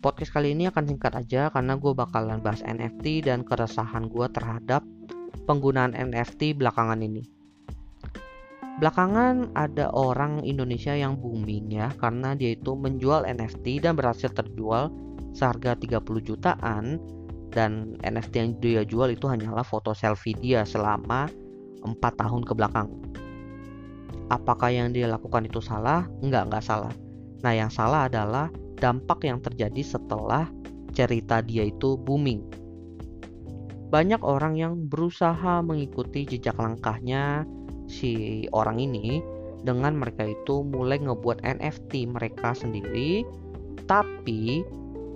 Podcast kali ini akan singkat aja karena gue bakalan bahas NFT dan keresahan gue terhadap penggunaan NFT belakangan ini. Belakangan ada orang Indonesia yang booming ya karena dia itu menjual NFT dan berhasil terjual seharga 30 jutaan dan NFT yang dia jual itu hanyalah foto selfie dia selama 4 tahun ke belakang. Apakah yang dia lakukan itu salah? Enggak, enggak salah. Nah, yang salah adalah dampak yang terjadi setelah cerita dia itu booming. Banyak orang yang berusaha mengikuti jejak langkahnya si orang ini dengan mereka itu mulai ngebuat NFT mereka sendiri tapi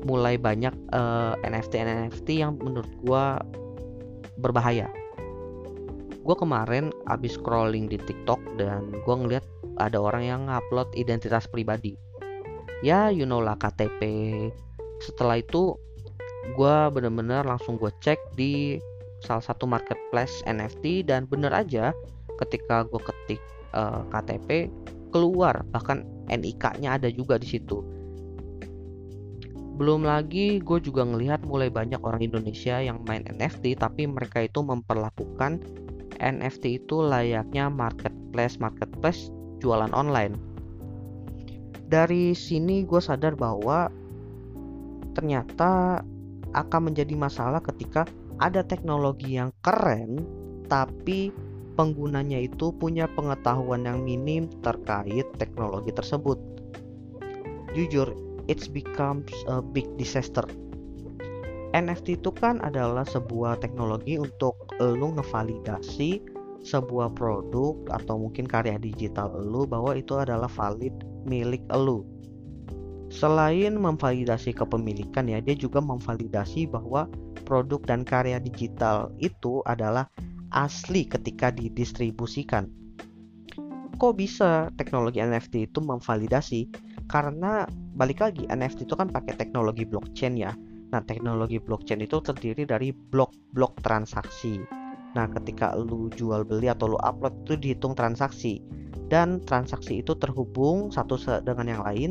mulai banyak eh, NFT NFT yang menurut gue berbahaya. Gue kemarin abis scrolling di TikTok dan gue ngeliat ada orang yang ngupload identitas pribadi ya you know lah KTP setelah itu gue bener-bener langsung gue cek di salah satu marketplace NFT dan bener aja ketika gue ketik uh, eh, KTP keluar. Bahkan NIK-nya ada juga di situ. Belum lagi gue juga ngelihat mulai banyak orang Indonesia yang main NFT tapi mereka itu memperlakukan NFT itu layaknya marketplace marketplace jualan online dari sini gue sadar bahwa ternyata akan menjadi masalah ketika ada teknologi yang keren tapi penggunanya itu punya pengetahuan yang minim terkait teknologi tersebut. Jujur, it becomes a big disaster. NFT itu kan adalah sebuah teknologi untuk lo ngevalidasi sebuah produk atau mungkin karya digital lu bahwa itu adalah valid milik lu. Selain memvalidasi kepemilikan ya, dia juga memvalidasi bahwa produk dan karya digital itu adalah asli ketika didistribusikan. Kok bisa teknologi NFT itu memvalidasi? Karena balik lagi NFT itu kan pakai teknologi blockchain ya. Nah, teknologi blockchain itu terdiri dari blok-blok transaksi Nah, ketika lu jual beli atau lu upload itu dihitung transaksi dan transaksi itu terhubung satu dengan yang lain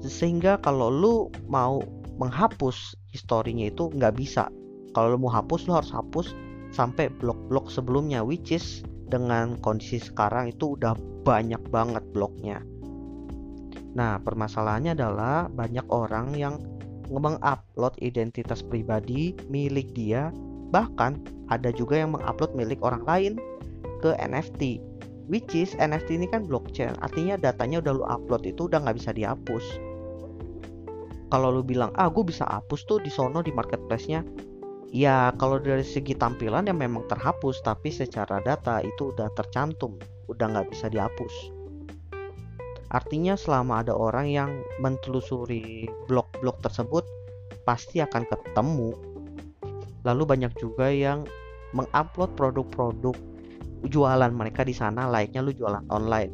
sehingga kalau lu mau menghapus historinya itu nggak bisa. Kalau lu mau hapus lu harus hapus sampai blok-blok sebelumnya which is dengan kondisi sekarang itu udah banyak banget bloknya. Nah, permasalahannya adalah banyak orang yang mengupload identitas pribadi milik dia bahkan ada juga yang mengupload milik orang lain ke NFT which is NFT ini kan blockchain artinya datanya udah lu upload itu udah nggak bisa dihapus. Kalau lu bilang ah gue bisa hapus tuh di sono di marketplace-nya. Ya kalau dari segi tampilan ya memang terhapus tapi secara data itu udah tercantum udah nggak bisa dihapus. Artinya selama ada orang yang mentelusuri blok-blok tersebut pasti akan ketemu lalu banyak juga yang mengupload produk-produk jualan mereka di sana layaknya lu jualan online.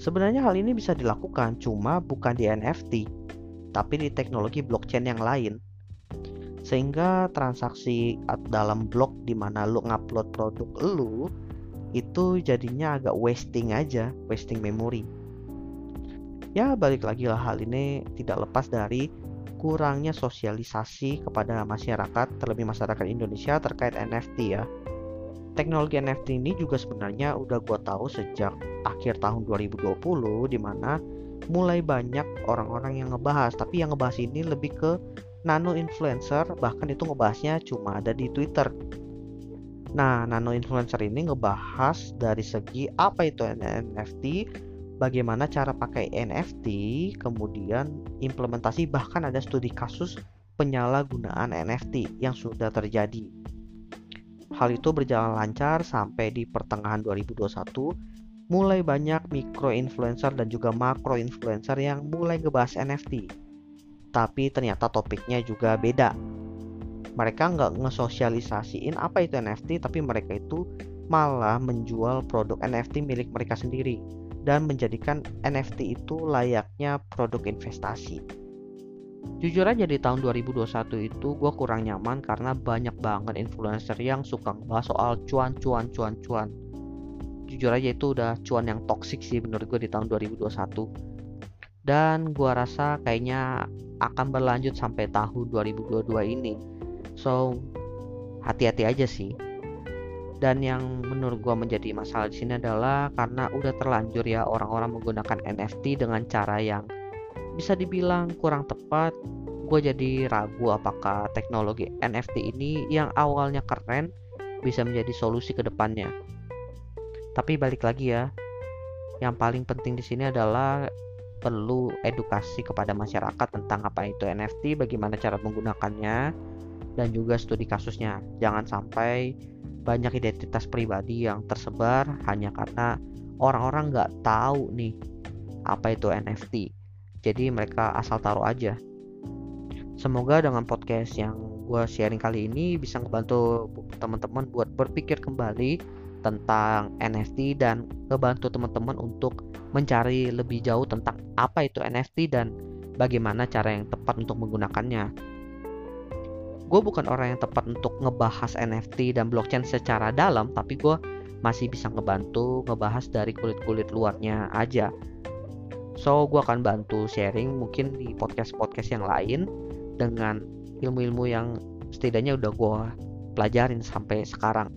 Sebenarnya hal ini bisa dilakukan cuma bukan di NFT, tapi di teknologi blockchain yang lain. Sehingga transaksi dalam blok di mana lu ngupload produk lu itu jadinya agak wasting aja, wasting memory. Ya balik lagi lah hal ini tidak lepas dari kurangnya sosialisasi kepada masyarakat, terlebih masyarakat Indonesia terkait NFT ya. Teknologi NFT ini juga sebenarnya udah gue tahu sejak akhir tahun 2020 di mana mulai banyak orang-orang yang ngebahas, tapi yang ngebahas ini lebih ke nano influencer, bahkan itu ngebahasnya cuma ada di Twitter. Nah, nano influencer ini ngebahas dari segi apa itu NFT, bagaimana cara pakai NFT, kemudian implementasi bahkan ada studi kasus penyalahgunaan NFT yang sudah terjadi. Hal itu berjalan lancar sampai di pertengahan 2021 mulai banyak mikro influencer dan juga makro influencer yang mulai ngebahas NFT. Tapi ternyata topiknya juga beda. Mereka nggak ngesosialisasiin apa itu NFT, tapi mereka itu malah menjual produk NFT milik mereka sendiri dan menjadikan NFT itu layaknya produk investasi. Jujur aja di tahun 2021 itu gue kurang nyaman karena banyak banget influencer yang suka ngebahas soal cuan cuan cuan cuan. Jujur aja itu udah cuan yang toksik sih menurut gue di tahun 2021. dan gua rasa kayaknya akan berlanjut sampai tahun 2022 ini so hati-hati aja sih dan yang menurut gua menjadi masalah di sini adalah karena udah terlanjur ya orang-orang menggunakan NFT dengan cara yang bisa dibilang kurang tepat gue jadi ragu apakah teknologi NFT ini yang awalnya keren bisa menjadi solusi ke depannya. Tapi balik lagi ya, yang paling penting di sini adalah perlu edukasi kepada masyarakat tentang apa itu NFT, bagaimana cara menggunakannya, dan juga studi kasusnya. Jangan sampai banyak identitas pribadi yang tersebar hanya karena orang-orang nggak tahu nih apa itu NFT. Jadi mereka asal taruh aja. Semoga dengan podcast yang gue sharing kali ini bisa ngebantu teman-teman buat berpikir kembali tentang NFT dan ngebantu teman-teman untuk mencari lebih jauh tentang apa itu NFT dan bagaimana cara yang tepat untuk menggunakannya. Gue bukan orang yang tepat untuk ngebahas NFT dan blockchain secara dalam, tapi gue masih bisa ngebantu ngebahas dari kulit-kulit luarnya aja. So, gue akan bantu sharing mungkin di podcast-podcast yang lain dengan ilmu-ilmu yang setidaknya udah gue pelajarin sampai sekarang.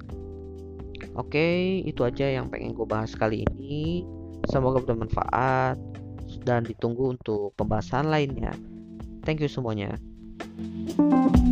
Oke, itu aja yang pengen gue bahas kali ini. Semoga bermanfaat dan ditunggu untuk pembahasan lainnya. Thank you semuanya. thank you